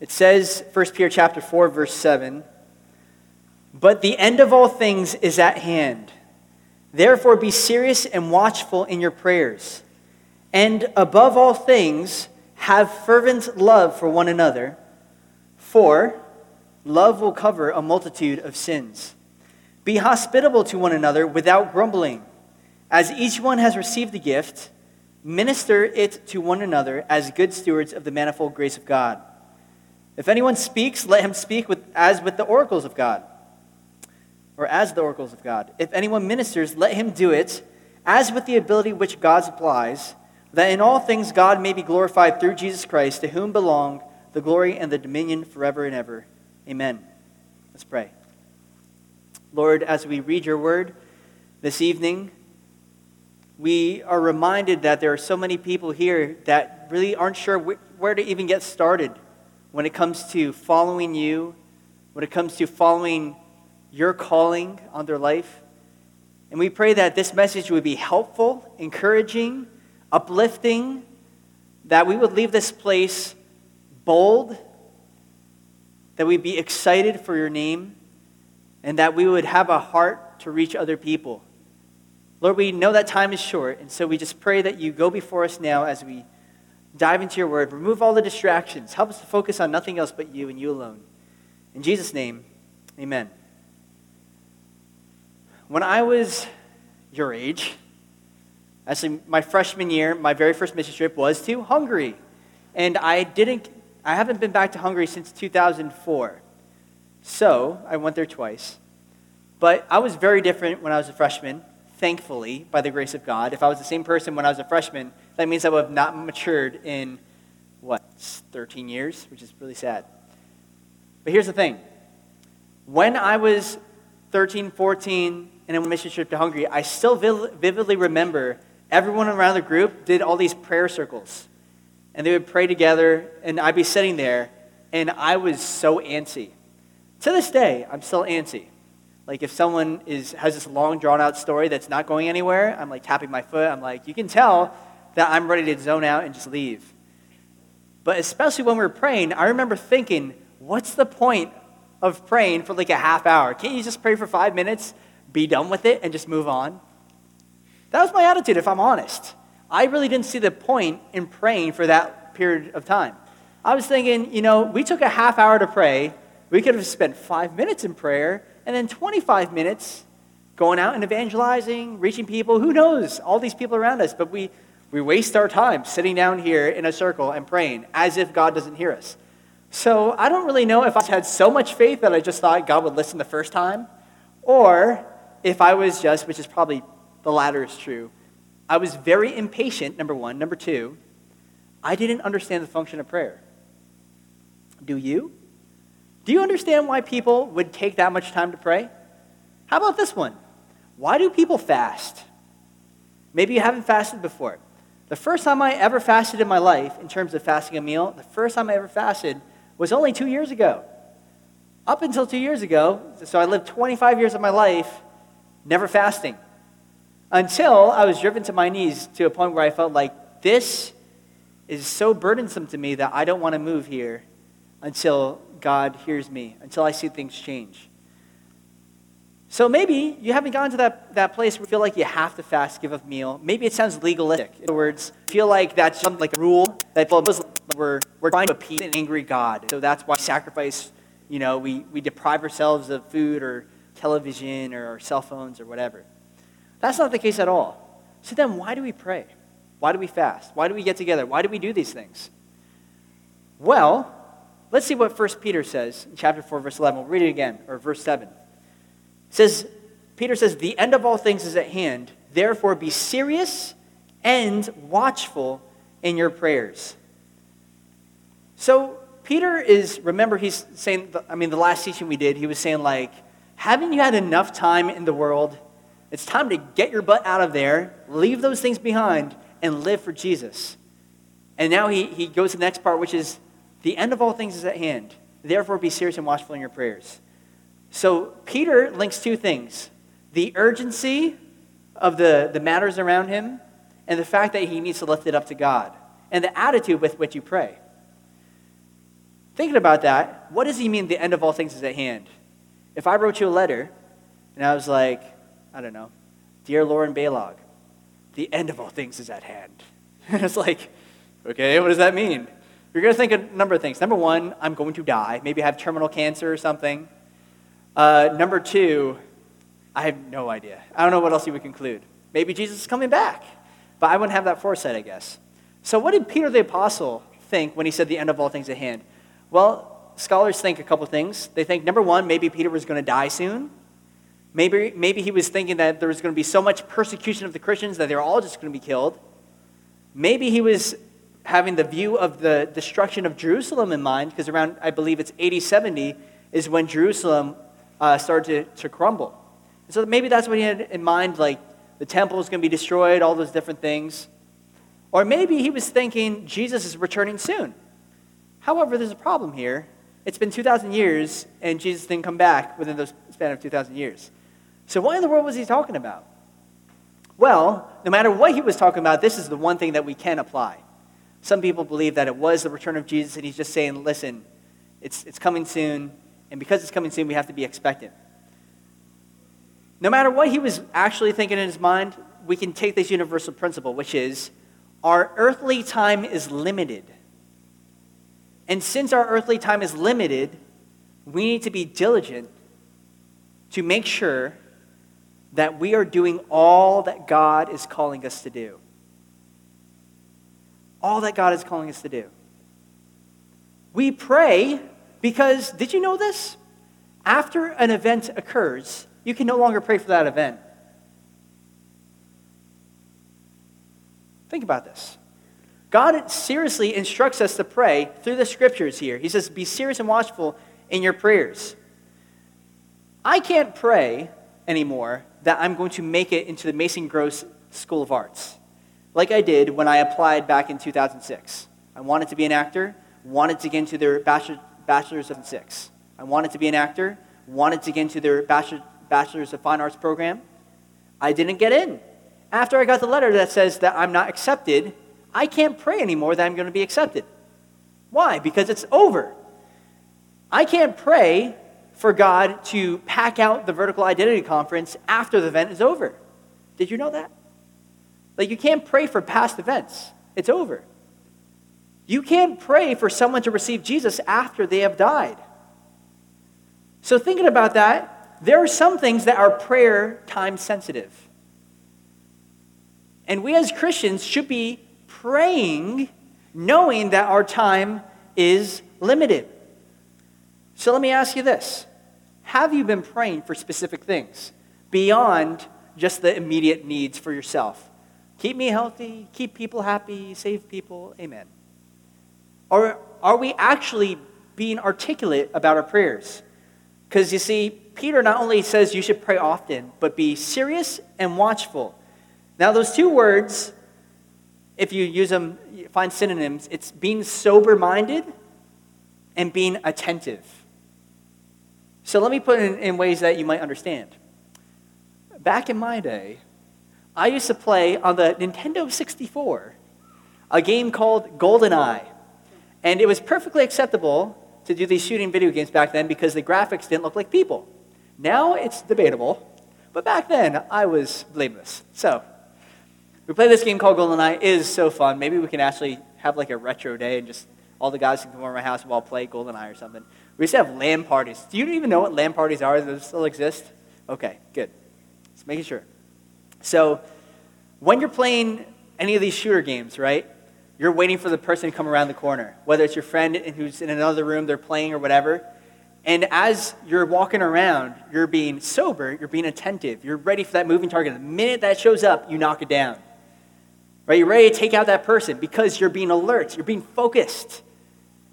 It says, 1 Peter chapter 4, verse 7, But the end of all things is at hand. Therefore be serious and watchful in your prayers. And above all things, have fervent love for one another, for love will cover a multitude of sins. Be hospitable to one another without grumbling. As each one has received a gift, minister it to one another as good stewards of the manifold grace of God. If anyone speaks, let him speak with, as with the oracles of God, or as the oracles of God. If anyone ministers, let him do it as with the ability which God supplies, that in all things God may be glorified through Jesus Christ, to whom belong the glory and the dominion forever and ever. Amen. Let's pray. Lord, as we read your word this evening, we are reminded that there are so many people here that really aren't sure where to even get started when it comes to following you, when it comes to following your calling on their life. And we pray that this message would be helpful, encouraging, uplifting, that we would leave this place bold, that we'd be excited for your name, and that we would have a heart to reach other people. Lord, we know that time is short, and so we just pray that you go before us now as we dive into your word. Remove all the distractions. Help us to focus on nothing else but you and you alone. In Jesus' name, amen. When I was your age, actually, my freshman year, my very first mission trip was to Hungary. And I didn't, I haven't been back to Hungary since 2004. So I went there twice. But I was very different when I was a freshman, thankfully, by the grace of God. If I was the same person when I was a freshman, that means I would have not matured in, what, 13 years, which is really sad. But here's the thing when I was 13, 14, and on a mission trip to Hungary, I still vividly remember everyone around the group did all these prayer circles. And they would pray together, and I'd be sitting there, and I was so antsy. To this day, I'm still antsy. Like if someone is, has this long drawn out story that's not going anywhere, I'm like tapping my foot. I'm like, you can tell that I'm ready to zone out and just leave. But especially when we were praying, I remember thinking, what's the point of praying for like a half hour? Can't you just pray for five minutes, be done with it, and just move on? That was my attitude, if I'm honest. I really didn't see the point in praying for that period of time. I was thinking, you know, we took a half hour to pray. We could have spent five minutes in prayer and then 25 minutes going out and evangelizing, reaching people. Who knows? All these people around us. But we, we waste our time sitting down here in a circle and praying as if God doesn't hear us. So I don't really know if I had so much faith that I just thought God would listen the first time, or if I was just, which is probably the latter is true, I was very impatient, number one. Number two, I didn't understand the function of prayer. Do you? Do you understand why people would take that much time to pray? How about this one? Why do people fast? Maybe you haven't fasted before. The first time I ever fasted in my life, in terms of fasting a meal, the first time I ever fasted was only two years ago. Up until two years ago, so I lived 25 years of my life never fasting. Until I was driven to my knees to a point where I felt like this is so burdensome to me that I don't want to move here until God hears me, until I see things change. So maybe you haven't gotten to that, that place where you feel like you have to fast, give up meal. Maybe it sounds legalistic. In other words, feel like that's like a rule that we're, we're trying to appease an angry God. So that's why sacrifice, you know, we, we deprive ourselves of food or television or cell phones or whatever. That's not the case at all. So then why do we pray? Why do we fast? Why do we get together? Why do we do these things? Well, let's see what 1 Peter says in chapter 4, verse 11. We'll read it again, or verse 7 says, Peter says, The end of all things is at hand. Therefore, be serious and watchful in your prayers. So, Peter is, remember, he's saying, I mean, the last teaching we did, he was saying, like, haven't you had enough time in the world? It's time to get your butt out of there, leave those things behind, and live for Jesus. And now he, he goes to the next part, which is, the end of all things is at hand. Therefore, be serious and watchful in your prayers. So Peter links two things the urgency of the, the matters around him and the fact that he needs to lift it up to God and the attitude with which you pray. Thinking about that, what does he mean the end of all things is at hand? If I wrote you a letter and I was like, I don't know, Dear Lauren Balog, the end of all things is at hand. And it's like, okay, what does that mean? You're going to think a number of things. Number one, I'm going to die. Maybe I have terminal cancer or something. Uh, number two, I have no idea. I don't know what else you would conclude. Maybe Jesus is coming back. But I wouldn't have that foresight, I guess. So, what did Peter the Apostle think when he said the end of all things at hand? Well, scholars think a couple things. They think, number one, maybe Peter was going to die soon. Maybe, maybe he was thinking that there was going to be so much persecution of the Christians that they were all just going to be killed. Maybe he was having the view of the destruction of Jerusalem in mind, because around, I believe it's 80, 70, is when Jerusalem uh, started to, to crumble. So maybe that's what he had in mind, like the temple is going to be destroyed, all those different things. Or maybe he was thinking Jesus is returning soon. However, there's a problem here. It's been 2,000 years, and Jesus didn't come back within the span of 2,000 years. So, what in the world was he talking about? Well, no matter what he was talking about, this is the one thing that we can apply. Some people believe that it was the return of Jesus, and he's just saying, listen, it's, it's coming soon, and because it's coming soon, we have to be expectant. No matter what he was actually thinking in his mind, we can take this universal principle, which is our earthly time is limited. And since our earthly time is limited, we need to be diligent to make sure that we are doing all that God is calling us to do. All that God is calling us to do. We pray because, did you know this? After an event occurs, you can no longer pray for that event. Think about this. God seriously instructs us to pray through the scriptures here. He says, Be serious and watchful in your prayers. I can't pray anymore that I'm going to make it into the Mason Gross School of Arts, like I did when I applied back in 2006. I wanted to be an actor, wanted to get into their bachelor, bachelor's of six. I wanted to be an actor, wanted to get into their bachelor, bachelor's of fine arts program. I didn't get in. After I got the letter that says that I'm not accepted, I can't pray anymore that I'm going to be accepted. Why? Because it's over. I can't pray for God to pack out the vertical identity conference after the event is over. Did you know that? Like, you can't pray for past events, it's over. You can't pray for someone to receive Jesus after they have died. So, thinking about that, there are some things that are prayer time sensitive. And we as Christians should be praying knowing that our time is limited. So let me ask you this Have you been praying for specific things beyond just the immediate needs for yourself? Keep me healthy, keep people happy, save people, amen. Or are we actually being articulate about our prayers? Because you see, Peter not only says you should pray often, but be serious and watchful. Now, those two words, if you use them, you find synonyms, it's being sober minded and being attentive. So let me put it in, in ways that you might understand. Back in my day, I used to play on the Nintendo 64 a game called GoldenEye. And it was perfectly acceptable to do these shooting video games back then because the graphics didn't look like people. Now it's debatable, but back then I was blameless. So we play this game called GoldenEye. It is so fun. Maybe we can actually have like a retro day and just all the guys can come over to my house and we'll play GoldenEye or something. We used to have LAN parties. Do you even know what LAN parties are? Do those still exist? Okay, good. Just making sure. So, when you're playing any of these shooter games, right? You're waiting for the person to come around the corner, whether it's your friend who's in another room, they're playing or whatever. And as you're walking around, you're being sober, you're being attentive, you're ready for that moving target. The minute that shows up, you knock it down. Right? You're ready to take out that person because you're being alert, you're being focused,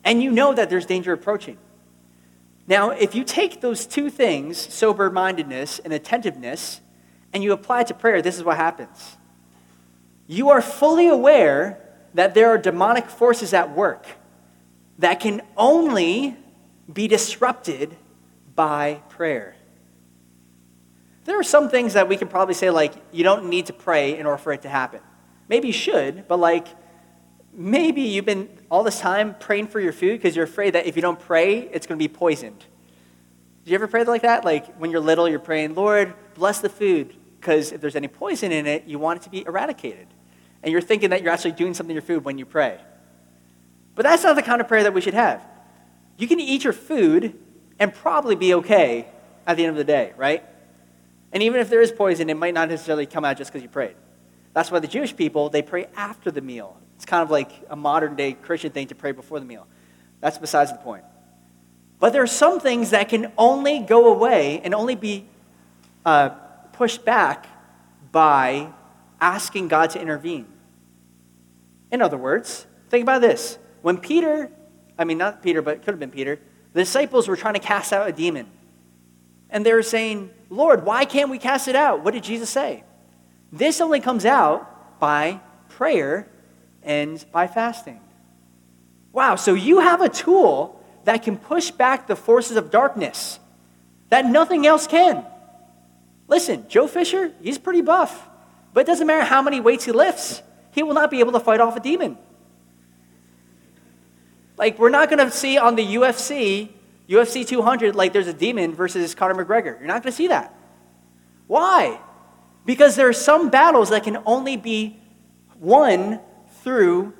and you know that there's danger approaching. Now, if you take those two things, sober mindedness and attentiveness, and you apply it to prayer, this is what happens. You are fully aware that there are demonic forces at work that can only be disrupted by prayer. There are some things that we can probably say, like, you don't need to pray in order for it to happen. Maybe you should, but like, maybe you've been all this time praying for your food because you're afraid that if you don't pray, it's going to be poisoned. Did you ever pray like that? Like when you're little, you're praying, Lord, bless the food, because if there's any poison in it, you want it to be eradicated. And you're thinking that you're actually doing something to your food when you pray. But that's not the kind of prayer that we should have. You can eat your food and probably be okay at the end of the day, right? And even if there is poison, it might not necessarily come out just because you prayed. That's why the Jewish people, they pray after the meal. It's kind of like a modern day Christian thing to pray before the meal. That's besides the point. But there are some things that can only go away and only be uh, pushed back by asking God to intervene. In other words, think about this. When Peter, I mean, not Peter, but it could have been Peter, the disciples were trying to cast out a demon. And they were saying, Lord, why can't we cast it out? What did Jesus say? This only comes out by prayer and by fasting. Wow, so you have a tool that can push back the forces of darkness that nothing else can. Listen, Joe Fisher, he's pretty buff, but it doesn't matter how many weights he lifts, he will not be able to fight off a demon. Like, we're not going to see on the UFC, UFC 200, like there's a demon versus Conor McGregor. You're not going to see that. Why? Because there are some battles that can only be won through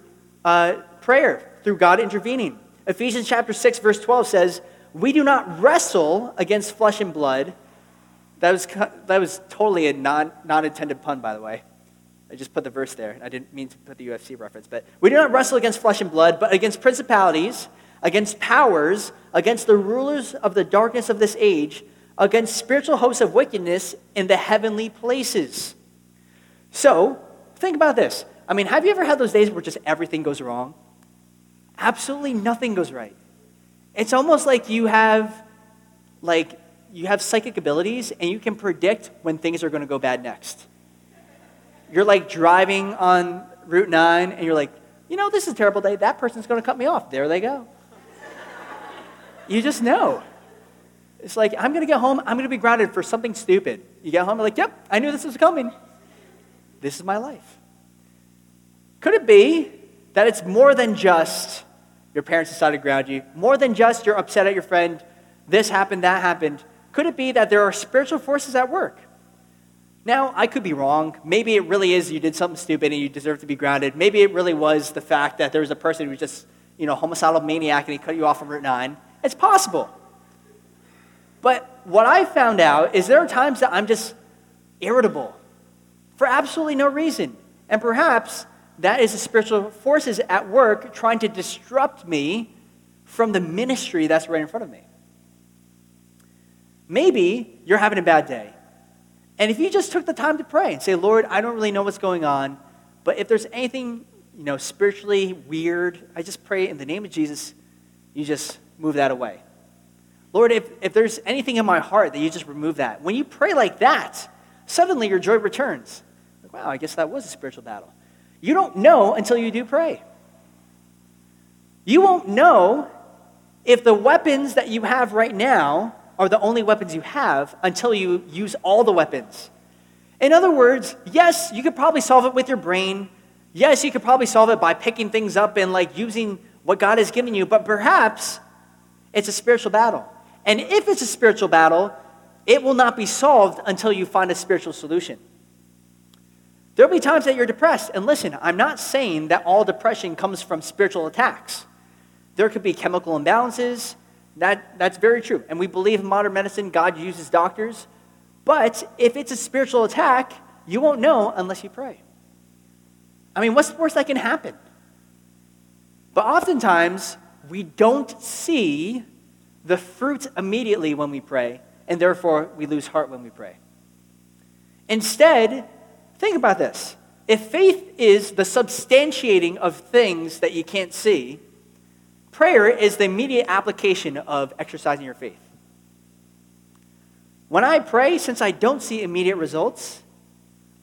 uh, prayer, through God intervening. Ephesians chapter 6, verse 12 says, We do not wrestle against flesh and blood. That was, that was totally a non, non-intended pun, by the way. I just put the verse there. I didn't mean to put the UFC reference. But we do not wrestle against flesh and blood, but against principalities, against powers, against the rulers of the darkness of this age, against spiritual hosts of wickedness in the heavenly places. So, think about this. I mean, have you ever had those days where just everything goes wrong? Absolutely nothing goes right. It's almost like you have like you have psychic abilities and you can predict when things are going to go bad next you're like driving on Route 9 and you're like, you know, this is a terrible day. That person's going to cut me off. There they go. you just know. It's like, I'm going to get home. I'm going to be grounded for something stupid. You get home, you're like, yep, I knew this was coming. This is my life. Could it be that it's more than just your parents decided to ground you, more than just you're upset at your friend, this happened, that happened? Could it be that there are spiritual forces at work? Now, I could be wrong. Maybe it really is you did something stupid and you deserve to be grounded. Maybe it really was the fact that there was a person who was just, you know, homicidal maniac and he cut you off from Route 9. It's possible. But what I found out is there are times that I'm just irritable for absolutely no reason. And perhaps that is the spiritual forces at work trying to disrupt me from the ministry that's right in front of me. Maybe you're having a bad day and if you just took the time to pray and say, Lord, I don't really know what's going on, but if there's anything, you know, spiritually weird, I just pray in the name of Jesus, you just move that away. Lord, if, if there's anything in my heart that you just remove that. When you pray like that, suddenly your joy returns. Like, wow, I guess that was a spiritual battle. You don't know until you do pray. You won't know if the weapons that you have right now are the only weapons you have until you use all the weapons. In other words, yes, you could probably solve it with your brain. Yes, you could probably solve it by picking things up and like using what God has given you, but perhaps it's a spiritual battle. And if it's a spiritual battle, it will not be solved until you find a spiritual solution. There'll be times that you're depressed. And listen, I'm not saying that all depression comes from spiritual attacks. There could be chemical imbalances, that, that's very true. And we believe in modern medicine, God uses doctors. But if it's a spiritual attack, you won't know unless you pray. I mean, what's the worst that can happen? But oftentimes, we don't see the fruit immediately when we pray, and therefore we lose heart when we pray. Instead, think about this. If faith is the substantiating of things that you can't see, Prayer is the immediate application of exercising your faith. When I pray, since I don't see immediate results,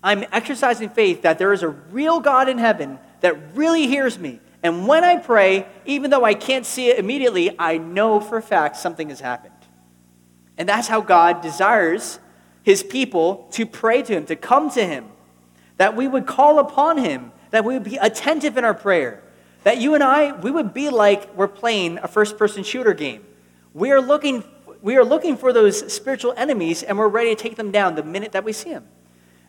I'm exercising faith that there is a real God in heaven that really hears me. And when I pray, even though I can't see it immediately, I know for a fact something has happened. And that's how God desires his people to pray to him, to come to him, that we would call upon him, that we would be attentive in our prayer, that you and I, we would be like we're playing a first person shooter game. We are looking we are looking for those spiritual enemies and we're ready to take them down the minute that we see them.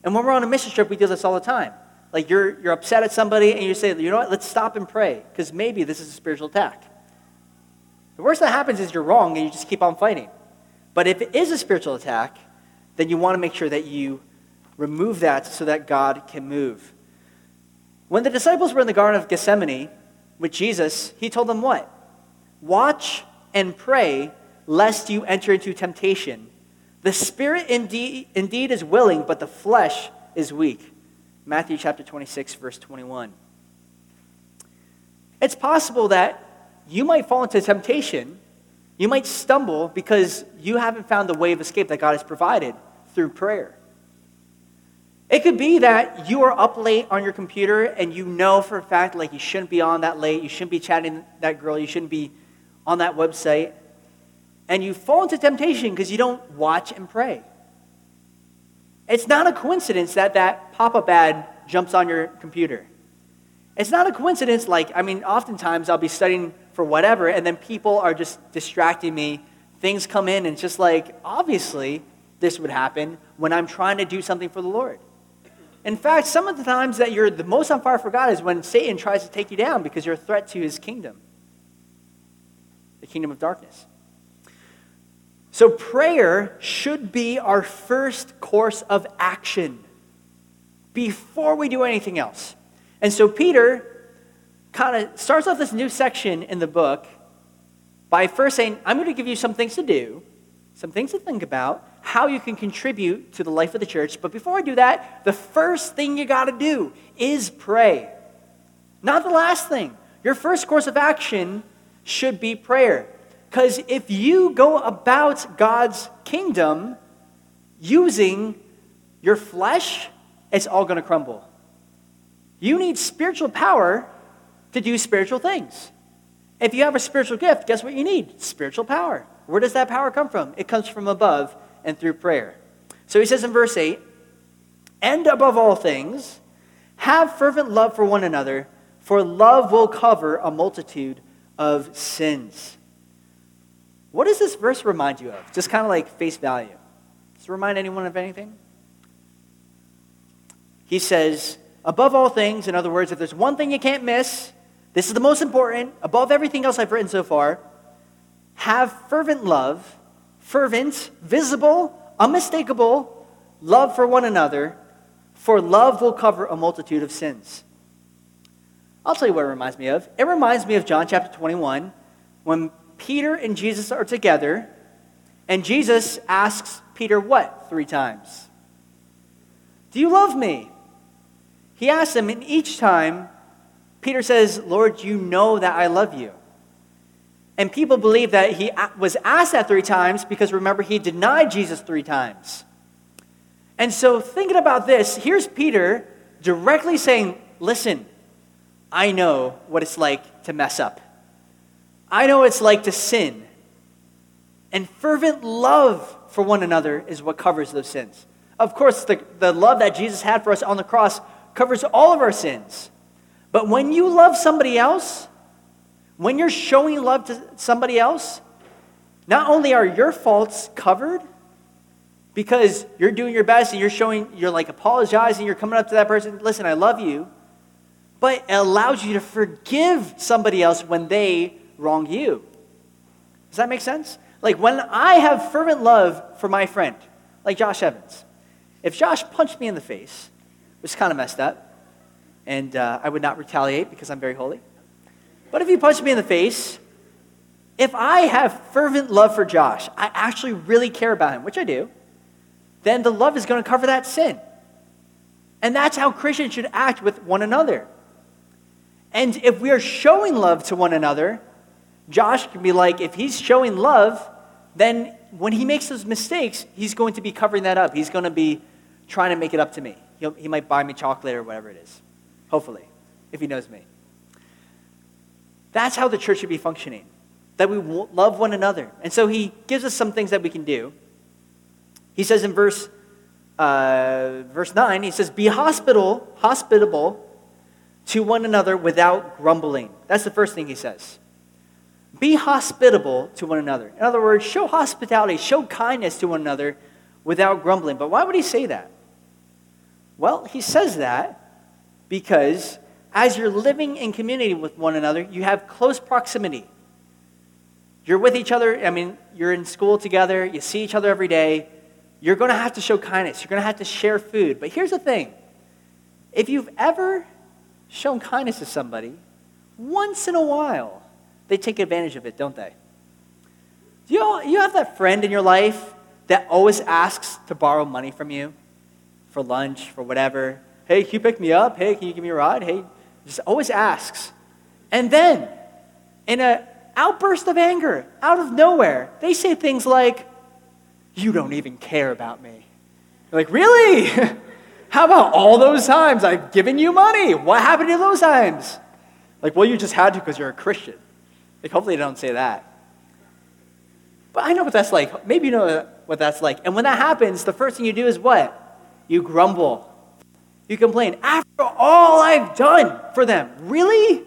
And when we're on a mission trip, we do this all the time. Like you're, you're upset at somebody and you say, you know what, let's stop and pray because maybe this is a spiritual attack. The worst that happens is you're wrong and you just keep on fighting. But if it is a spiritual attack, then you want to make sure that you remove that so that God can move. When the disciples were in the Garden of Gethsemane with Jesus, he told them what? Watch and pray lest you enter into temptation. The spirit indeed, indeed is willing, but the flesh is weak. Matthew chapter 26, verse 21. It's possible that you might fall into temptation. You might stumble because you haven't found the way of escape that God has provided through prayer. It could be that you are up late on your computer and you know for a fact like you shouldn't be on that late, you shouldn't be chatting that girl, you shouldn't be on that website, and you fall into temptation because you don't watch and pray. It's not a coincidence that that pop up ad jumps on your computer. It's not a coincidence, like, I mean, oftentimes I'll be studying for whatever, and then people are just distracting me. Things come in, and it's just like, obviously, this would happen when I'm trying to do something for the Lord. In fact, some of the times that you're the most on fire for God is when Satan tries to take you down because you're a threat to his kingdom, the kingdom of darkness. So, prayer should be our first course of action before we do anything else. And so, Peter kind of starts off this new section in the book by first saying, I'm going to give you some things to do, some things to think about, how you can contribute to the life of the church. But before I do that, the first thing you got to do is pray. Not the last thing. Your first course of action should be prayer. Because if you go about God's kingdom using your flesh, it's all going to crumble. You need spiritual power to do spiritual things. If you have a spiritual gift, guess what you need? Spiritual power. Where does that power come from? It comes from above and through prayer. So he says in verse 8, and above all things, have fervent love for one another, for love will cover a multitude of sins. What does this verse remind you of? Just kind of like face value. Does it remind anyone of anything? He says, above all things, in other words, if there's one thing you can't miss, this is the most important, above everything else I've written so far, have fervent love, fervent, visible, unmistakable love for one another, for love will cover a multitude of sins. I'll tell you what it reminds me of. It reminds me of John chapter 21 when Peter and Jesus are together, and Jesus asks Peter what three times? Do you love me? He asks him, and each time, Peter says, Lord, you know that I love you. And people believe that he was asked that three times because remember, he denied Jesus three times. And so, thinking about this, here's Peter directly saying, Listen, I know what it's like to mess up. I know what it's like to sin. And fervent love for one another is what covers those sins. Of course, the, the love that Jesus had for us on the cross covers all of our sins. But when you love somebody else, when you're showing love to somebody else, not only are your faults covered, because you're doing your best and you're showing, you're like apologizing, you're coming up to that person, listen, I love you, but it allows you to forgive somebody else when they wrong you. Does that make sense? Like when I have fervent love for my friend, like Josh Evans, if Josh punched me in the face, which is kind of messed up, and uh, I would not retaliate because I'm very holy. But if he punched me in the face, if I have fervent love for Josh, I actually really care about him, which I do, then the love is going to cover that sin. And that's how Christians should act with one another. And if we are showing love to one another, Josh can be like, if he's showing love, then when he makes those mistakes, he's going to be covering that up. He's going to be trying to make it up to me. He'll, he might buy me chocolate or whatever it is, hopefully, if he knows me. That's how the church should be functioning, that we love one another. And so he gives us some things that we can do. He says in verse, uh, verse 9, he says, Be hospitable, hospitable to one another without grumbling. That's the first thing he says. Be hospitable to one another. In other words, show hospitality, show kindness to one another without grumbling. But why would he say that? Well, he says that because as you're living in community with one another, you have close proximity. You're with each other, I mean, you're in school together, you see each other every day. You're going to have to show kindness. You're going to have to share food. But here's the thing if you've ever shown kindness to somebody, once in a while, they take advantage of it, don't they? You, you have that friend in your life that always asks to borrow money from you for lunch, for whatever. Hey, can you pick me up? Hey, can you give me a ride? Hey, just always asks. And then, in an outburst of anger, out of nowhere, they say things like, You don't even care about me. You're like, Really? How about all those times I've given you money? What happened to those times? Like, well, you just had to because you're a Christian. Like, hopefully they don't say that. But I know what that's like. Maybe you know what that's like. And when that happens, the first thing you do is what? You grumble. You complain. After all I've done for them, really?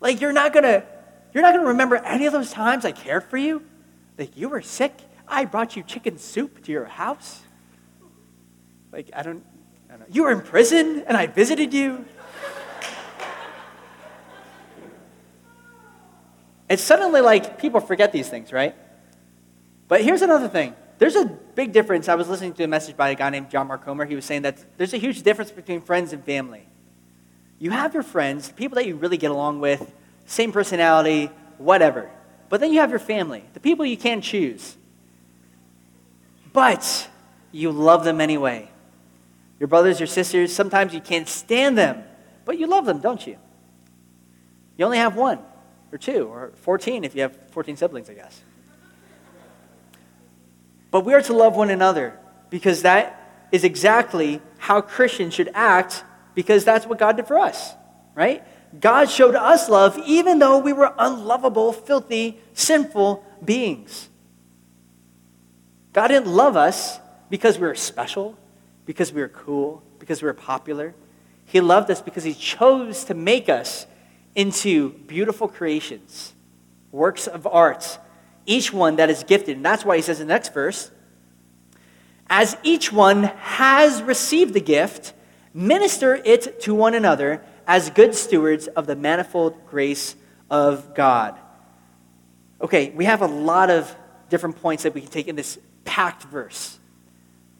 Like you're not gonna, you're not gonna remember any of those times I cared for you? Like you were sick, I brought you chicken soup to your house. Like I don't, I don't. You were in prison and I visited you. It's suddenly like people forget these things, right? But here's another thing. There's a big difference. I was listening to a message by a guy named John Mark Comer. He was saying that there's a huge difference between friends and family. You have your friends, people that you really get along with, same personality, whatever. But then you have your family, the people you can't choose. But you love them anyway. Your brothers, your sisters, sometimes you can't stand them, but you love them, don't you? You only have one, or two, or 14 if you have 14 siblings, I guess. But we are to love one another because that is exactly how Christians should act because that's what God did for us, right? God showed us love even though we were unlovable, filthy, sinful beings. God didn't love us because we were special, because we were cool, because we were popular. He loved us because He chose to make us into beautiful creations, works of art each one that is gifted. And that's why he says in the next verse, as each one has received the gift, minister it to one another as good stewards of the manifold grace of God. Okay, we have a lot of different points that we can take in this packed verse.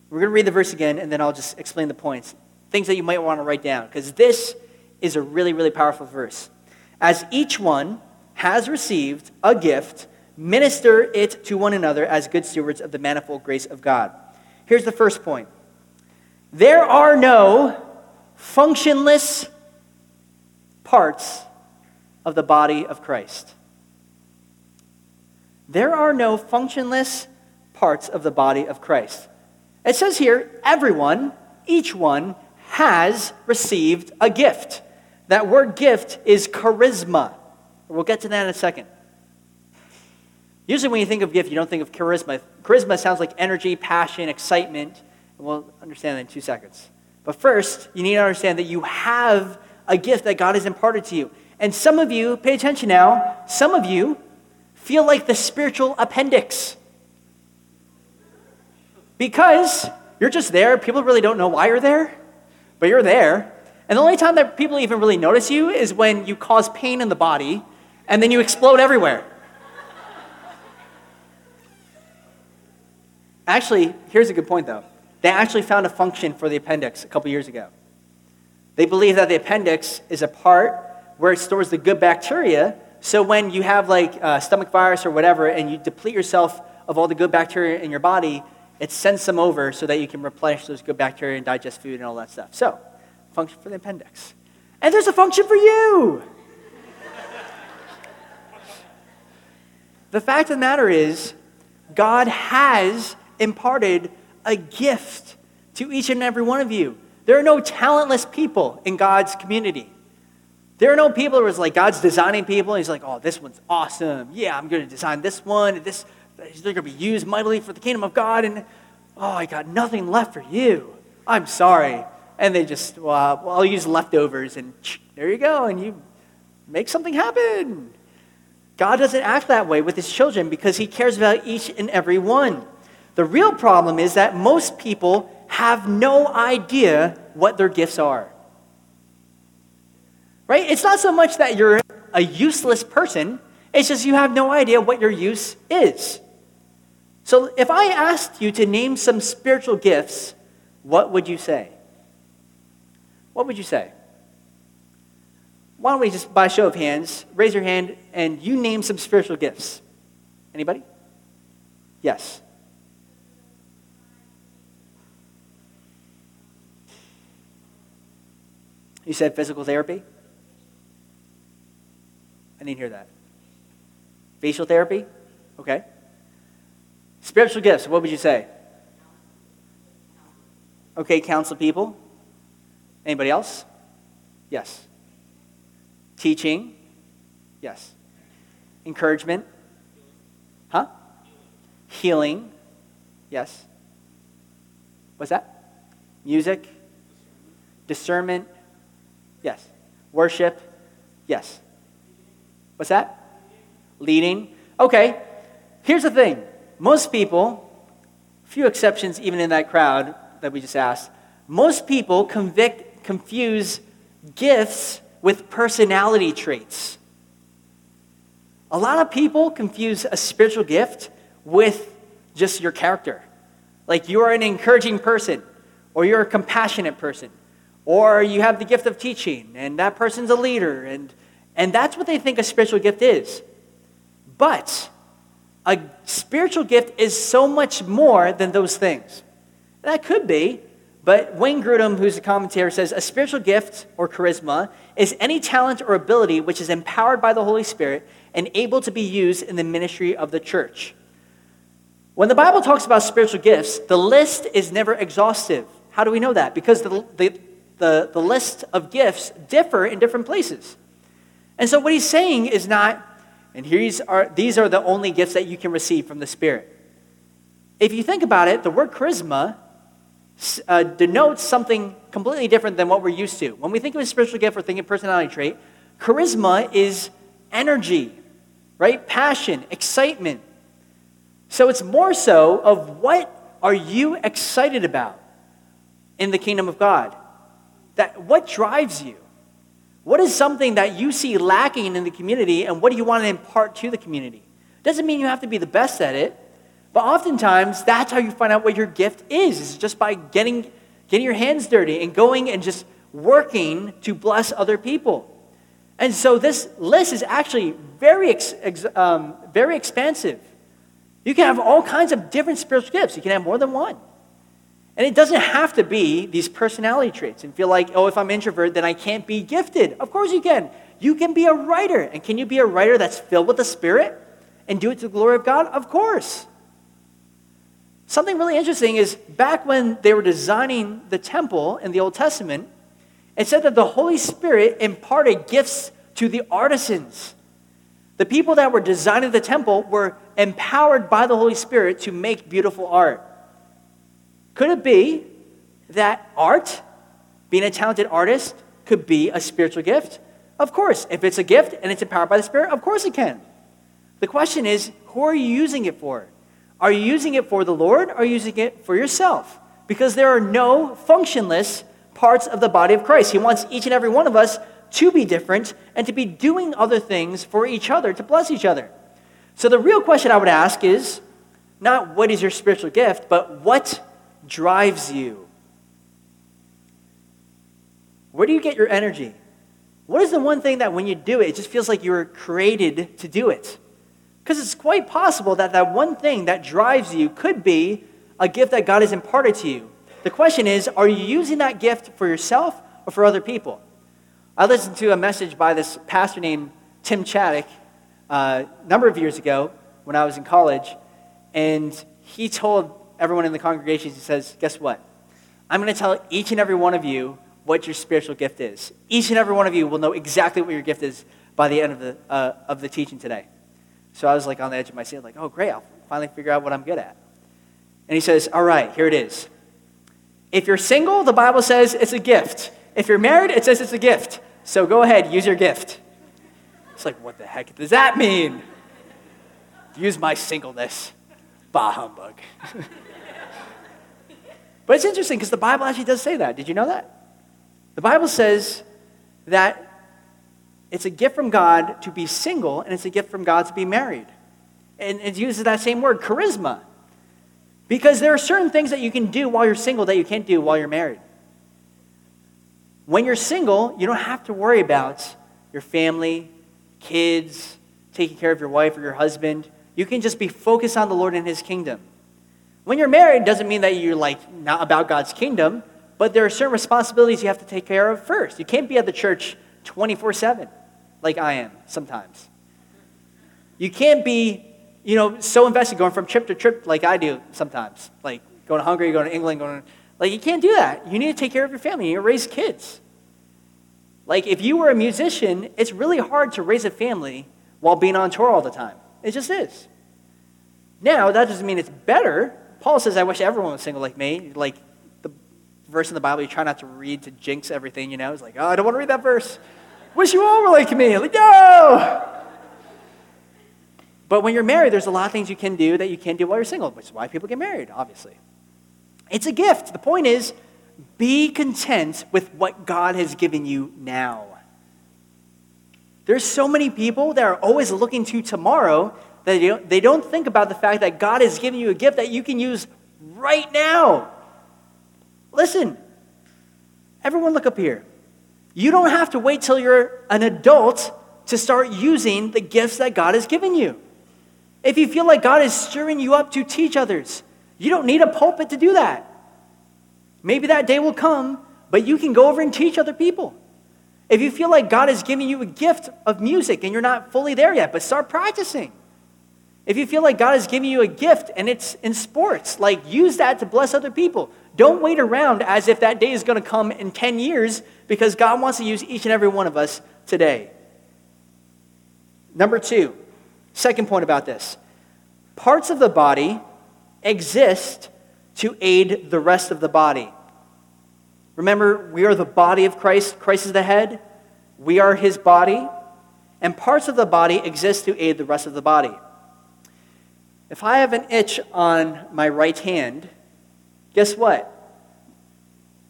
We're going to read the verse again, and then I'll just explain the points. Things that you might want to write down, because this is a really, really powerful verse. As each one has received a gift, Minister it to one another as good stewards of the manifold grace of God. Here's the first point there are no functionless parts of the body of Christ. There are no functionless parts of the body of Christ. It says here, everyone, each one, has received a gift. That word gift is charisma. We'll get to that in a second. Usually, when you think of gift, you don't think of charisma. Charisma sounds like energy, passion, excitement. And we'll understand that in two seconds. But first, you need to understand that you have a gift that God has imparted to you. And some of you, pay attention now, some of you feel like the spiritual appendix. Because you're just there. People really don't know why you're there, but you're there. And the only time that people even really notice you is when you cause pain in the body and then you explode everywhere. Actually, here's a good point though. They actually found a function for the appendix a couple years ago. They believe that the appendix is a part where it stores the good bacteria. So when you have like a stomach virus or whatever, and you deplete yourself of all the good bacteria in your body, it sends some over so that you can replenish those good bacteria and digest food and all that stuff. So, function for the appendix. And there's a function for you. the fact of the matter is, God has imparted a gift to each and every one of you. There are no talentless people in God's community. There are no people who are like God's designing people, and He's like, oh, this one's awesome. Yeah, I'm going to design this one. This, they're going to be used mightily for the kingdom of God. And oh, I got nothing left for you. I'm sorry. And they just, well, I'll use leftovers, and there you go, and you make something happen. God doesn't act that way with his children because he cares about each and every one. The real problem is that most people have no idea what their gifts are. Right? It's not so much that you're a useless person, it's just you have no idea what your use is. So if I asked you to name some spiritual gifts, what would you say? What would you say? Why don't we just, by show of hands, raise your hand and you name some spiritual gifts? Anybody? Yes. You said physical therapy? I didn't hear that. Facial therapy? Okay. Spiritual gifts, what would you say? Okay, counsel people. Anybody else? Yes. Teaching? Yes. Encouragement? Huh? Healing? Yes. What's that? Music? Discernment? Yes. Worship? Yes. What's that? Leading? Okay. Here's the thing most people, few exceptions even in that crowd that we just asked, most people convict, confuse gifts with personality traits. A lot of people confuse a spiritual gift with just your character. Like you are an encouraging person, or you're a compassionate person, or you have the gift of teaching, and that person's a leader, and, and that's what they think a spiritual gift is. But a spiritual gift is so much more than those things. That could be, but Wayne Grudem, who's a commentator, says a spiritual gift or charisma is any talent or ability which is empowered by the Holy Spirit and able to be used in the ministry of the church. When the Bible talks about spiritual gifts, the list is never exhaustive. How do we know that? Because the, the, the, the list of gifts differ in different places. And so what he's saying is not, and here's are, these are the only gifts that you can receive from the Spirit. If you think about it, the word charisma uh, denotes something completely different than what we're used to. When we think of a spiritual gift, we're thinking personality trait. Charisma is energy, right? Passion, excitement. So it's more so of what are you excited about in the kingdom of God? That what drives you? What is something that you see lacking in the community and what do you want to impart to the community? Doesn't mean you have to be the best at it, but oftentimes that's how you find out what your gift is, is just by getting, getting your hands dirty and going and just working to bless other people. And so this list is actually very, ex, ex, um, very expansive. You can have all kinds of different spiritual gifts. You can have more than one. And it doesn't have to be these personality traits and feel like, oh, if I'm introvert, then I can't be gifted. Of course you can. You can be a writer. And can you be a writer that's filled with the Spirit and do it to the glory of God? Of course. Something really interesting is back when they were designing the temple in the Old Testament, it said that the Holy Spirit imparted gifts to the artisans. The people that were designing the temple were empowered by the Holy Spirit to make beautiful art. Could it be that art, being a talented artist, could be a spiritual gift? Of course. If it's a gift and it's empowered by the Spirit, of course it can. The question is, who are you using it for? Are you using it for the Lord or are you using it for yourself? Because there are no functionless parts of the body of Christ. He wants each and every one of us to be different and to be doing other things for each other, to bless each other. So the real question I would ask is not what is your spiritual gift, but what drives you? Where do you get your energy? What is the one thing that when you do it, it just feels like you were created to do it? Because it's quite possible that that one thing that drives you could be a gift that God has imparted to you. The question is, are you using that gift for yourself or for other people? I listened to a message by this pastor named Tim Chaddick uh, a number of years ago when I was in college, and he told everyone in the congregation, he says, Guess what? I'm going to tell each and every one of you what your spiritual gift is. Each and every one of you will know exactly what your gift is by the end of the, uh, of the teaching today. So I was like on the edge of my seat, like, oh, great, I'll finally figure out what I'm good at. And he says, all right, here it is. If you're single, the Bible says it's a gift. If you're married, it says it's a gift. So go ahead, use your gift. It's like, what the heck does that mean? Use my singleness. Bah humbug. but it's interesting because the Bible actually does say that. Did you know that? The Bible says that it's a gift from God to be single, and it's a gift from God to be married. And it uses that same word, charisma. Because there are certain things that you can do while you're single that you can't do while you're married. When you're single, you don't have to worry about your family, kids, taking care of your wife or your husband. You can just be focused on the Lord and his kingdom. When you're married, doesn't mean that you're like not about God's kingdom, but there are certain responsibilities you have to take care of first. You can't be at the church 24 7 like I am sometimes. You can't be, you know, so invested going from trip to trip like I do sometimes. Like going to Hungary, going to England, going to, like you can't do that. You need to take care of your family. You need to raise kids. Like if you were a musician, it's really hard to raise a family while being on tour all the time. It just is. Now, that doesn't mean it's better. Paul says, I wish everyone was single like me. Like the verse in the Bible, you try not to read to jinx everything, you know? It's like, oh, I don't want to read that verse. Wish you all were like me. Like, no! But when you're married, there's a lot of things you can do that you can't do while you're single, which is why people get married, obviously. It's a gift. The point is, be content with what God has given you now. There's so many people that are always looking to tomorrow they don't, they don't think about the fact that God has given you a gift that you can use right now. Listen, everyone look up here. You don't have to wait till you're an adult to start using the gifts that God has given you. If you feel like God is stirring you up to teach others, you don't need a pulpit to do that. Maybe that day will come, but you can go over and teach other people. If you feel like God is giving you a gift of music and you're not fully there yet, but start practicing. If you feel like God is giving you a gift and it's in sports, like use that to bless other people. Don't wait around as if that day is going to come in 10 years because God wants to use each and every one of us today. Number two, second point about this parts of the body exist to aid the rest of the body. Remember, we are the body of Christ. Christ is the head. We are his body. And parts of the body exist to aid the rest of the body. If I have an itch on my right hand, guess what?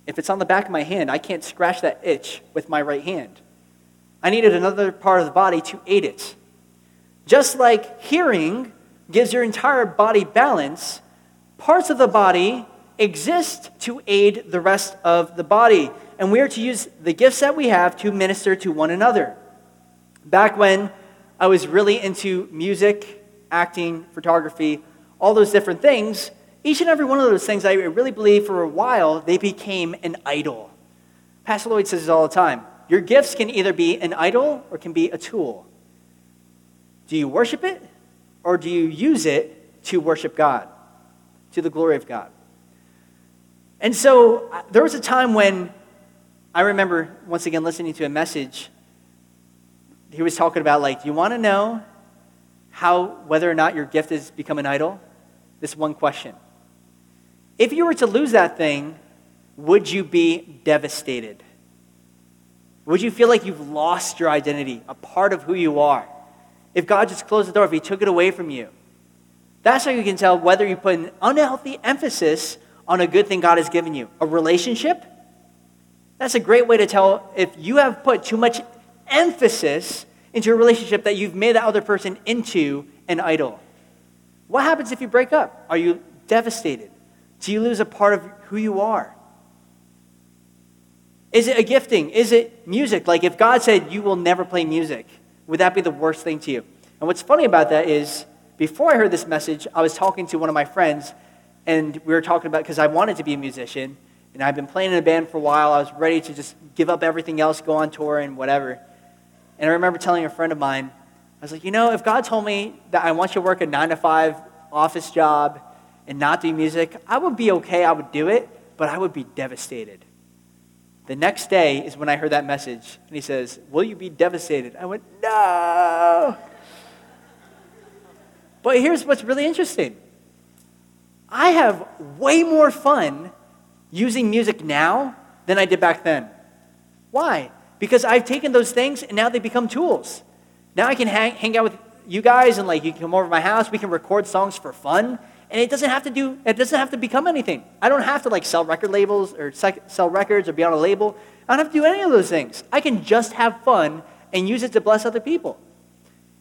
If it's on the back of my hand, I can't scratch that itch with my right hand. I needed another part of the body to aid it. Just like hearing gives your entire body balance, parts of the body exist to aid the rest of the body. And we are to use the gifts that we have to minister to one another. Back when I was really into music, acting, photography, all those different things, each and every one of those things, I really believe for a while, they became an idol. Pastor Lloyd says this all the time. Your gifts can either be an idol or can be a tool. Do you worship it or do you use it to worship God, to the glory of God? And so uh, there was a time when I remember once again listening to a message. He was talking about, like, do you want to know how, whether or not your gift has become an idol? This one question. If you were to lose that thing, would you be devastated? Would you feel like you've lost your identity, a part of who you are? If God just closed the door, if He took it away from you? That's how you can tell whether you put an unhealthy emphasis on a good thing God has given you. A relationship? That's a great way to tell if you have put too much emphasis into a relationship that you've made that other person into an idol. What happens if you break up? Are you devastated? Do you lose a part of who you are? Is it a gifting? Is it music? Like if God said you will never play music, would that be the worst thing to you? And what's funny about that is before I heard this message, I was talking to one of my friends and we were talking about because I wanted to be a musician, and I've been playing in a band for a while. I was ready to just give up everything else, go on tour, and whatever. And I remember telling a friend of mine, I was like, you know, if God told me that I want you to work a nine to five office job and not do music, I would be okay. I would do it, but I would be devastated. The next day is when I heard that message, and he says, Will you be devastated? I went, No. But here's what's really interesting I have way more fun using music now than I did back then. Why? Because I've taken those things and now they become tools. Now I can hang, hang out with you guys and like you can come over to my house, we can record songs for fun, and it doesn't have to do it doesn't have to become anything. I don't have to like sell record labels or sell records or be on a label. I don't have to do any of those things. I can just have fun and use it to bless other people.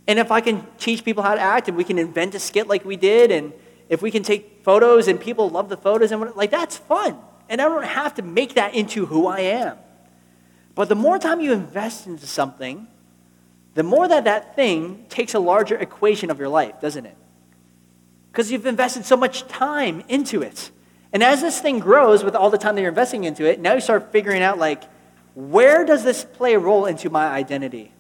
And if I can teach people how to act and we can invent a skit like we did and if we can take photos and people love the photos and like that's fun. And I don't have to make that into who I am. But the more time you invest into something, the more that that thing takes a larger equation of your life, doesn't it? Because you've invested so much time into it. And as this thing grows with all the time that you're investing into it, now you start figuring out like, where does this play a role into my identity?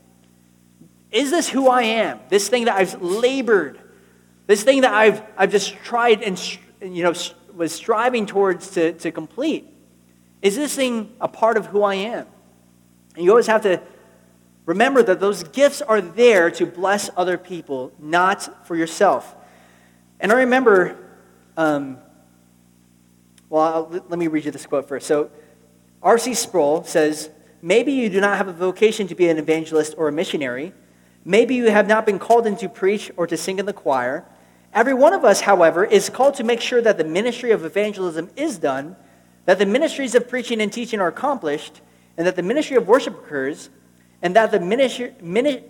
Is this who I am? This thing that I've labored, this thing that I've, I've just tried and you know, was striving towards to, to complete. Is this thing a part of who I am? And you always have to remember that those gifts are there to bless other people, not for yourself. And I remember, um, well, I'll, let me read you this quote first. So, R.C. Sproul says, Maybe you do not have a vocation to be an evangelist or a missionary. Maybe you have not been called in to preach or to sing in the choir. Every one of us, however, is called to make sure that the ministry of evangelism is done, that the ministries of preaching and teaching are accomplished, and that the ministry of worship occurs, and that the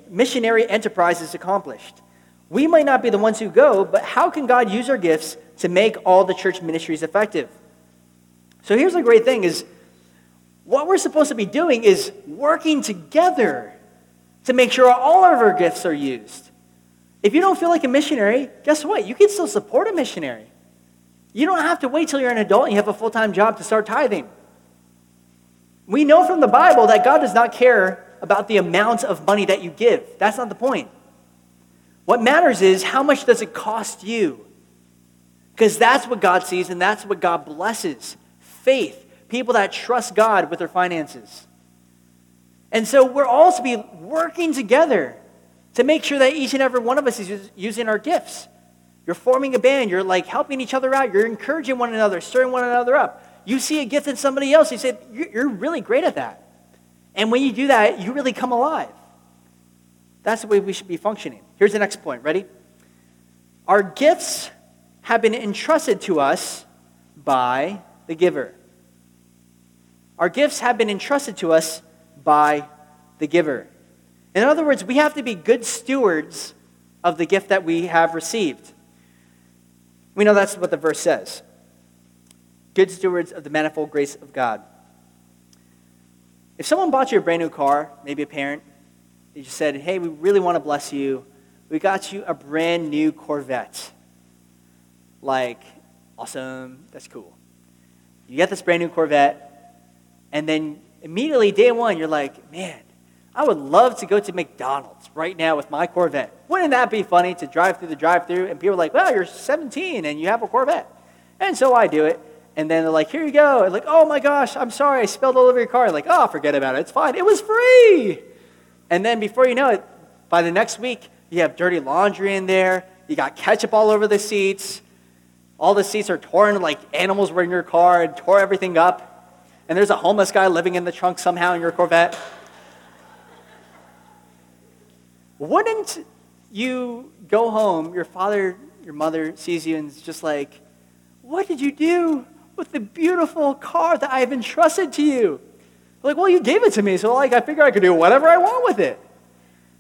missionary enterprise is accomplished. We might not be the ones who go, but how can God use our gifts to make all the church ministries effective? So here's the great thing is what we're supposed to be doing is working together to make sure all of our gifts are used. If you don't feel like a missionary, guess what? You can still support a missionary. You don't have to wait till you're an adult and you have a full time job to start tithing. We know from the Bible that God does not care about the amount of money that you give. That's not the point. What matters is how much does it cost you? Because that's what God sees and that's what God blesses faith, people that trust God with their finances. And so we're all to be working together to make sure that each and every one of us is using our gifts. You're forming a band, you're like helping each other out, you're encouraging one another, stirring one another up. You see a gift in somebody else, you say, You're really great at that. And when you do that, you really come alive. That's the way we should be functioning. Here's the next point. Ready? Our gifts have been entrusted to us by the giver. Our gifts have been entrusted to us by the giver. In other words, we have to be good stewards of the gift that we have received. We know that's what the verse says good stewards of the manifold grace of God. If someone bought you a brand new car, maybe a parent, they just said, Hey, we really want to bless you. We got you a brand new Corvette. Like, awesome, that's cool. You get this brand new Corvette, and then immediately, day one, you're like, Man, I would love to go to McDonald's right now with my Corvette. Wouldn't that be funny to drive through the drive through and people are like, well, you're 17 and you have a Corvette. And so I do it. And then they're like, here you go. And like, oh my gosh, I'm sorry, I spilled all over your car. like, oh, forget about it. It's fine. It was free. And then before you know it, by the next week, you have dirty laundry in there. You got ketchup all over the seats. All the seats are torn like animals were in your car and tore everything up. And there's a homeless guy living in the trunk somehow in your Corvette. Wouldn't you go home, your father, your mother sees you and is just like, What did you do with the beautiful car that I have entrusted to you? Like, well, you gave it to me, so like I figure I could do whatever I want with it.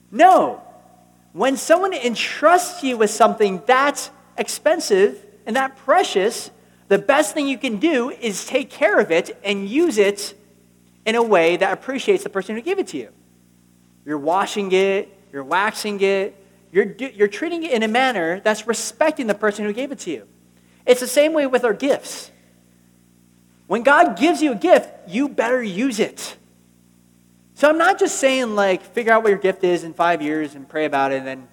No. When someone entrusts you with something that's expensive and that precious, the best thing you can do is take care of it and use it in a way that appreciates the person who gave it to you. You're washing it, you're waxing it, you're, you're treating it in a manner that's respecting the person who gave it to you. It's the same way with our gifts. When God gives you a gift, you better use it. So I'm not just saying, like, figure out what your gift is in five years and pray about it and then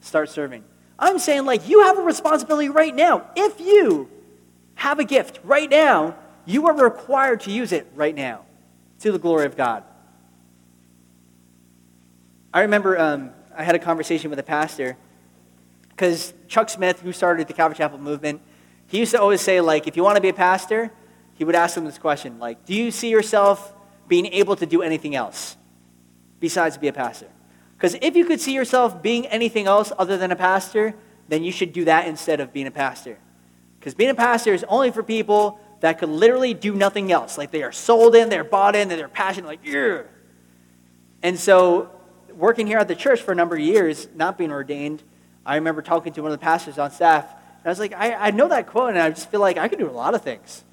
start serving. I'm saying, like, you have a responsibility right now. If you have a gift right now, you are required to use it right now to the glory of God. I remember um, I had a conversation with a pastor because Chuck Smith, who started the Calvary Chapel movement, he used to always say, like, if you want to be a pastor, he would ask them this question like, Do you see yourself being able to do anything else besides be a pastor? Because if you could see yourself being anything else other than a pastor, then you should do that instead of being a pastor. Because being a pastor is only for people that could literally do nothing else. Like they are sold in, they're bought in, they're passionate, like, yeah. And so, working here at the church for a number of years, not being ordained, I remember talking to one of the pastors on staff, and I was like, I, I know that quote, and I just feel like I could do a lot of things.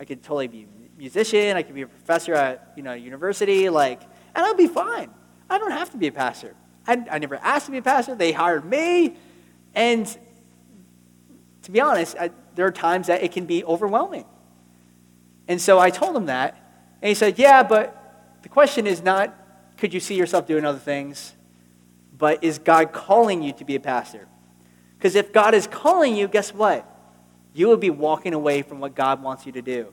I could totally be a musician, I could be a professor at you know university, like, and I'll be fine. I don't have to be a pastor. I, I never asked to be a pastor. They hired me, and to be honest, I, there are times that it can be overwhelming. And so I told him that, and he said, Yeah, but the question is not could you see yourself doing other things, but is God calling you to be a pastor? Because if God is calling you, guess what? You will be walking away from what God wants you to do.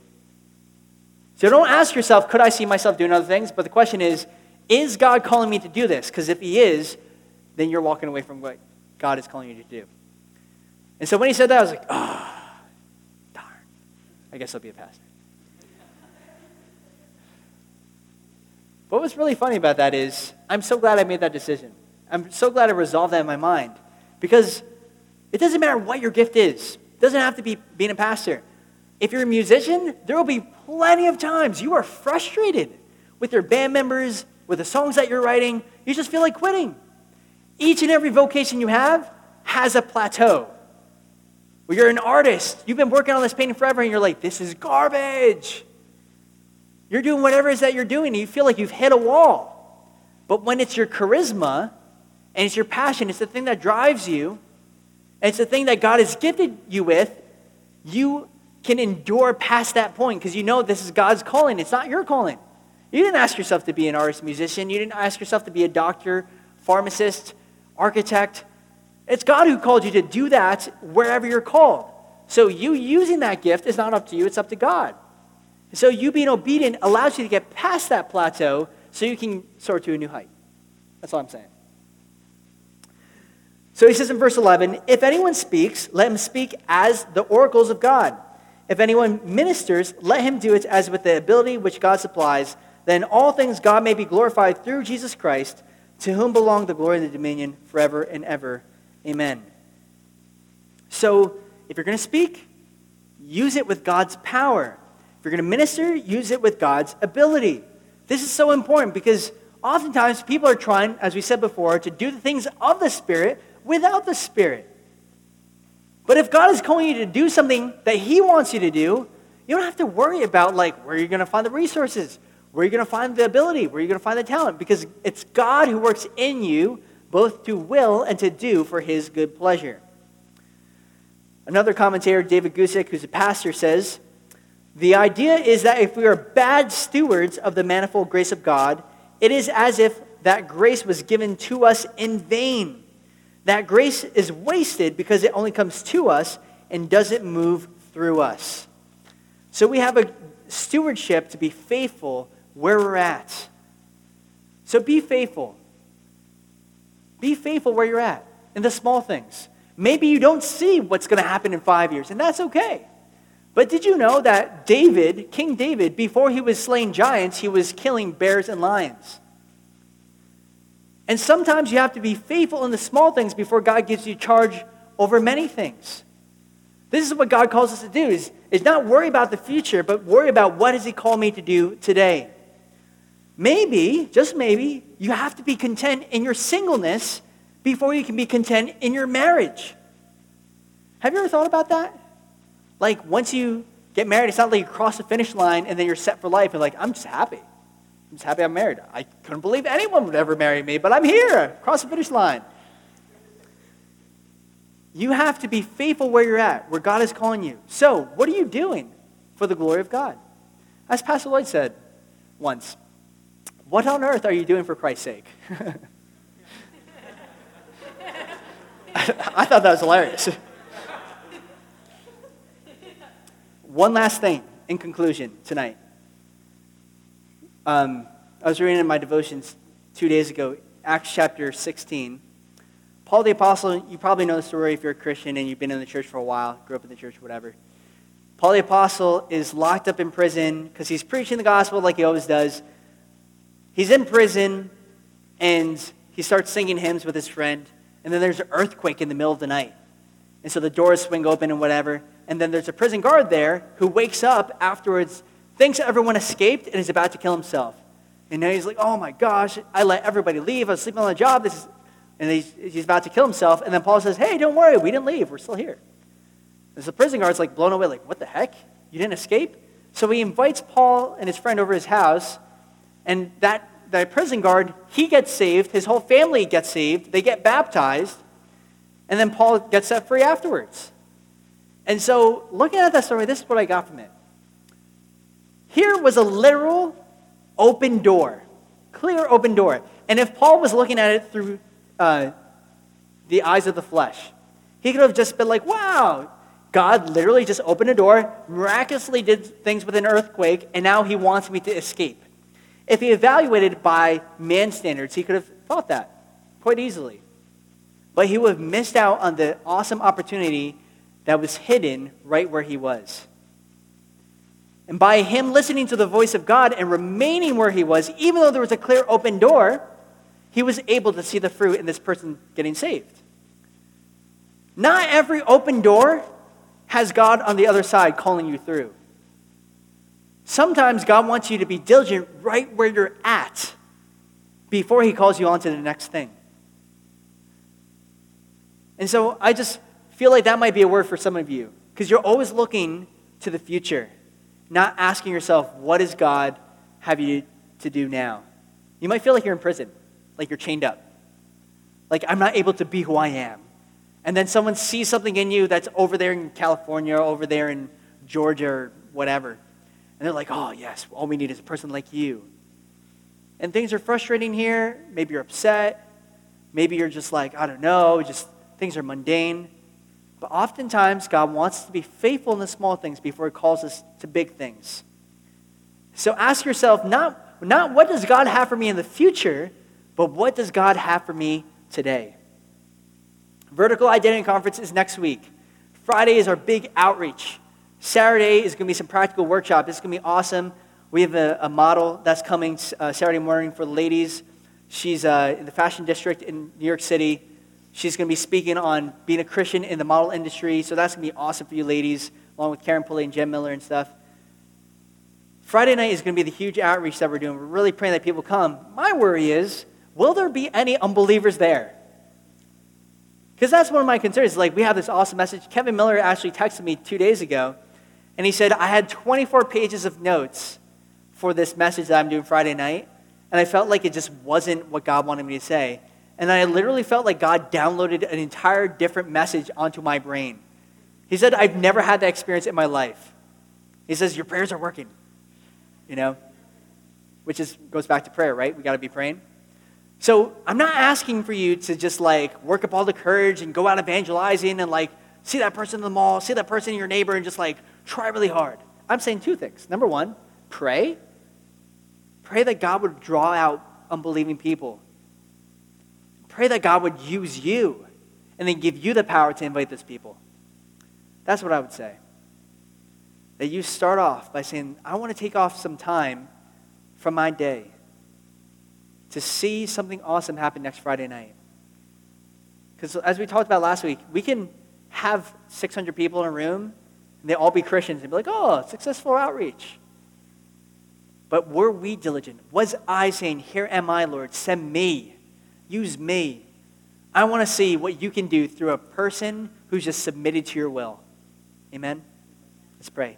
So don't ask yourself, could I see myself doing other things? But the question is, is God calling me to do this? Because if He is, then you're walking away from what God is calling you to do. And so when he said that, I was like, oh, darn. I guess I'll be a pastor. what was really funny about that is, I'm so glad I made that decision. I'm so glad I resolved that in my mind. Because it doesn't matter what your gift is, doesn't have to be being a pastor. If you're a musician, there will be plenty of times you are frustrated with your band members, with the songs that you're writing. You just feel like quitting. Each and every vocation you have has a plateau. Where you're an artist, you've been working on this painting forever, and you're like, this is garbage. You're doing whatever it is that you're doing, and you feel like you've hit a wall. But when it's your charisma and it's your passion, it's the thing that drives you, it's the thing that God has gifted you with, you can endure past that point because you know this is God's calling. It's not your calling. You didn't ask yourself to be an artist musician. You didn't ask yourself to be a doctor, pharmacist, architect. It's God who called you to do that wherever you're called. So you using that gift is not up to you, it's up to God. So you being obedient allows you to get past that plateau so you can soar to a new height. That's all I'm saying. So he says in verse 11 If anyone speaks, let him speak as the oracles of God. If anyone ministers, let him do it as with the ability which God supplies. Then all things God may be glorified through Jesus Christ, to whom belong the glory and the dominion forever and ever. Amen. So, if you're going to speak, use it with God's power. If you're going to minister, use it with God's ability. This is so important because oftentimes people are trying, as we said before, to do the things of the Spirit without the Spirit. But if God is calling you to do something that He wants you to do, you don't have to worry about like where you're going to find the resources, where you're going to find the ability, where you're going to find the talent, because it's God who works in you both to will and to do for his good pleasure. Another commentator, David Guzik, who's a pastor, says The idea is that if we are bad stewards of the manifold grace of God, it is as if that grace was given to us in vain. That grace is wasted because it only comes to us and doesn't move through us. So we have a stewardship to be faithful where we're at. So be faithful. Be faithful where you're at in the small things. Maybe you don't see what's going to happen in five years, and that's okay. But did you know that David, King David, before he was slaying giants, he was killing bears and lions? And sometimes you have to be faithful in the small things before God gives you charge over many things. This is what God calls us to do is, is not worry about the future, but worry about what does he call me to do today. Maybe, just maybe, you have to be content in your singleness before you can be content in your marriage. Have you ever thought about that? Like, once you get married, it's not like you cross the finish line and then you're set for life and like, I'm just happy. I'm just happy I'm married. I couldn't believe anyone would ever marry me, but I'm here, across the finish line. You have to be faithful where you're at, where God is calling you. So, what are you doing for the glory of God? As Pastor Lloyd said once, what on earth are you doing for Christ's sake? I thought that was hilarious. One last thing in conclusion tonight. Um, I was reading in my devotions two days ago, Acts chapter 16. Paul the Apostle, you probably know the story if you're a Christian and you've been in the church for a while, grew up in the church, whatever. Paul the Apostle is locked up in prison because he's preaching the gospel like he always does. He's in prison and he starts singing hymns with his friend. And then there's an earthquake in the middle of the night. And so the doors swing open and whatever. And then there's a prison guard there who wakes up afterwards, thinks everyone escaped, and is about to kill himself. And now he's like, oh my gosh, I let everybody leave. I was sleeping on the job. This is... And he's, he's about to kill himself. And then Paul says, hey, don't worry. We didn't leave. We're still here. And so the prison guard's like blown away, like, what the heck? You didn't escape? So he invites Paul and his friend over his house. And that, that prison guard, he gets saved. His whole family gets saved. They get baptized. And then Paul gets set free afterwards. And so, looking at that story, this is what I got from it. Here was a literal open door, clear open door. And if Paul was looking at it through uh, the eyes of the flesh, he could have just been like, wow, God literally just opened a door, miraculously did things with an earthquake, and now he wants me to escape. If he evaluated by man standards, he could have thought that quite easily. But he would have missed out on the awesome opportunity that was hidden right where he was. And by him listening to the voice of God and remaining where he was, even though there was a clear open door, he was able to see the fruit in this person getting saved. Not every open door has God on the other side calling you through. Sometimes God wants you to be diligent right where you're at before he calls you on to the next thing. And so I just feel like that might be a word for some of you because you're always looking to the future, not asking yourself, what does God have you to do now? You might feel like you're in prison, like you're chained up. Like, I'm not able to be who I am. And then someone sees something in you that's over there in California, or over there in Georgia, or whatever. And they're like, oh, yes, all we need is a person like you. And things are frustrating here. Maybe you're upset. Maybe you're just like, I don't know, just things are mundane. But oftentimes, God wants us to be faithful in the small things before He calls us to big things. So ask yourself not, not what does God have for me in the future, but what does God have for me today? Vertical Identity Conference is next week. Friday is our big outreach. Saturday is going to be some practical workshop. It's going to be awesome. We have a, a model that's coming uh, Saturday morning for the ladies. She's uh, in the fashion district in New York City. She's going to be speaking on being a Christian in the model industry. So that's going to be awesome for you ladies, along with Karen Pulley and Jen Miller and stuff. Friday night is going to be the huge outreach that we're doing. We're really praying that people come. My worry is, will there be any unbelievers there? Because that's one of my concerns. Like, we have this awesome message. Kevin Miller actually texted me two days ago, and he said, I had 24 pages of notes for this message that I'm doing Friday night, and I felt like it just wasn't what God wanted me to say. And I literally felt like God downloaded an entire different message onto my brain. He said, I've never had that experience in my life. He says, Your prayers are working. You know? Which is goes back to prayer, right? We gotta be praying. So I'm not asking for you to just like work up all the courage and go out evangelizing and like see that person in the mall, see that person in your neighbor, and just like try really hard. I'm saying two things. Number one, pray. Pray that God would draw out unbelieving people Pray that God would use you and then give you the power to invite those people. That's what I would say. That you start off by saying, I want to take off some time from my day to see something awesome happen next Friday night. Because as we talked about last week, we can have 600 people in a room and they all be Christians and be like, oh, successful outreach. But were we diligent? Was I saying, Here am I, Lord, send me? Use me. I want to see what you can do through a person who's just submitted to your will. Amen? Let's pray.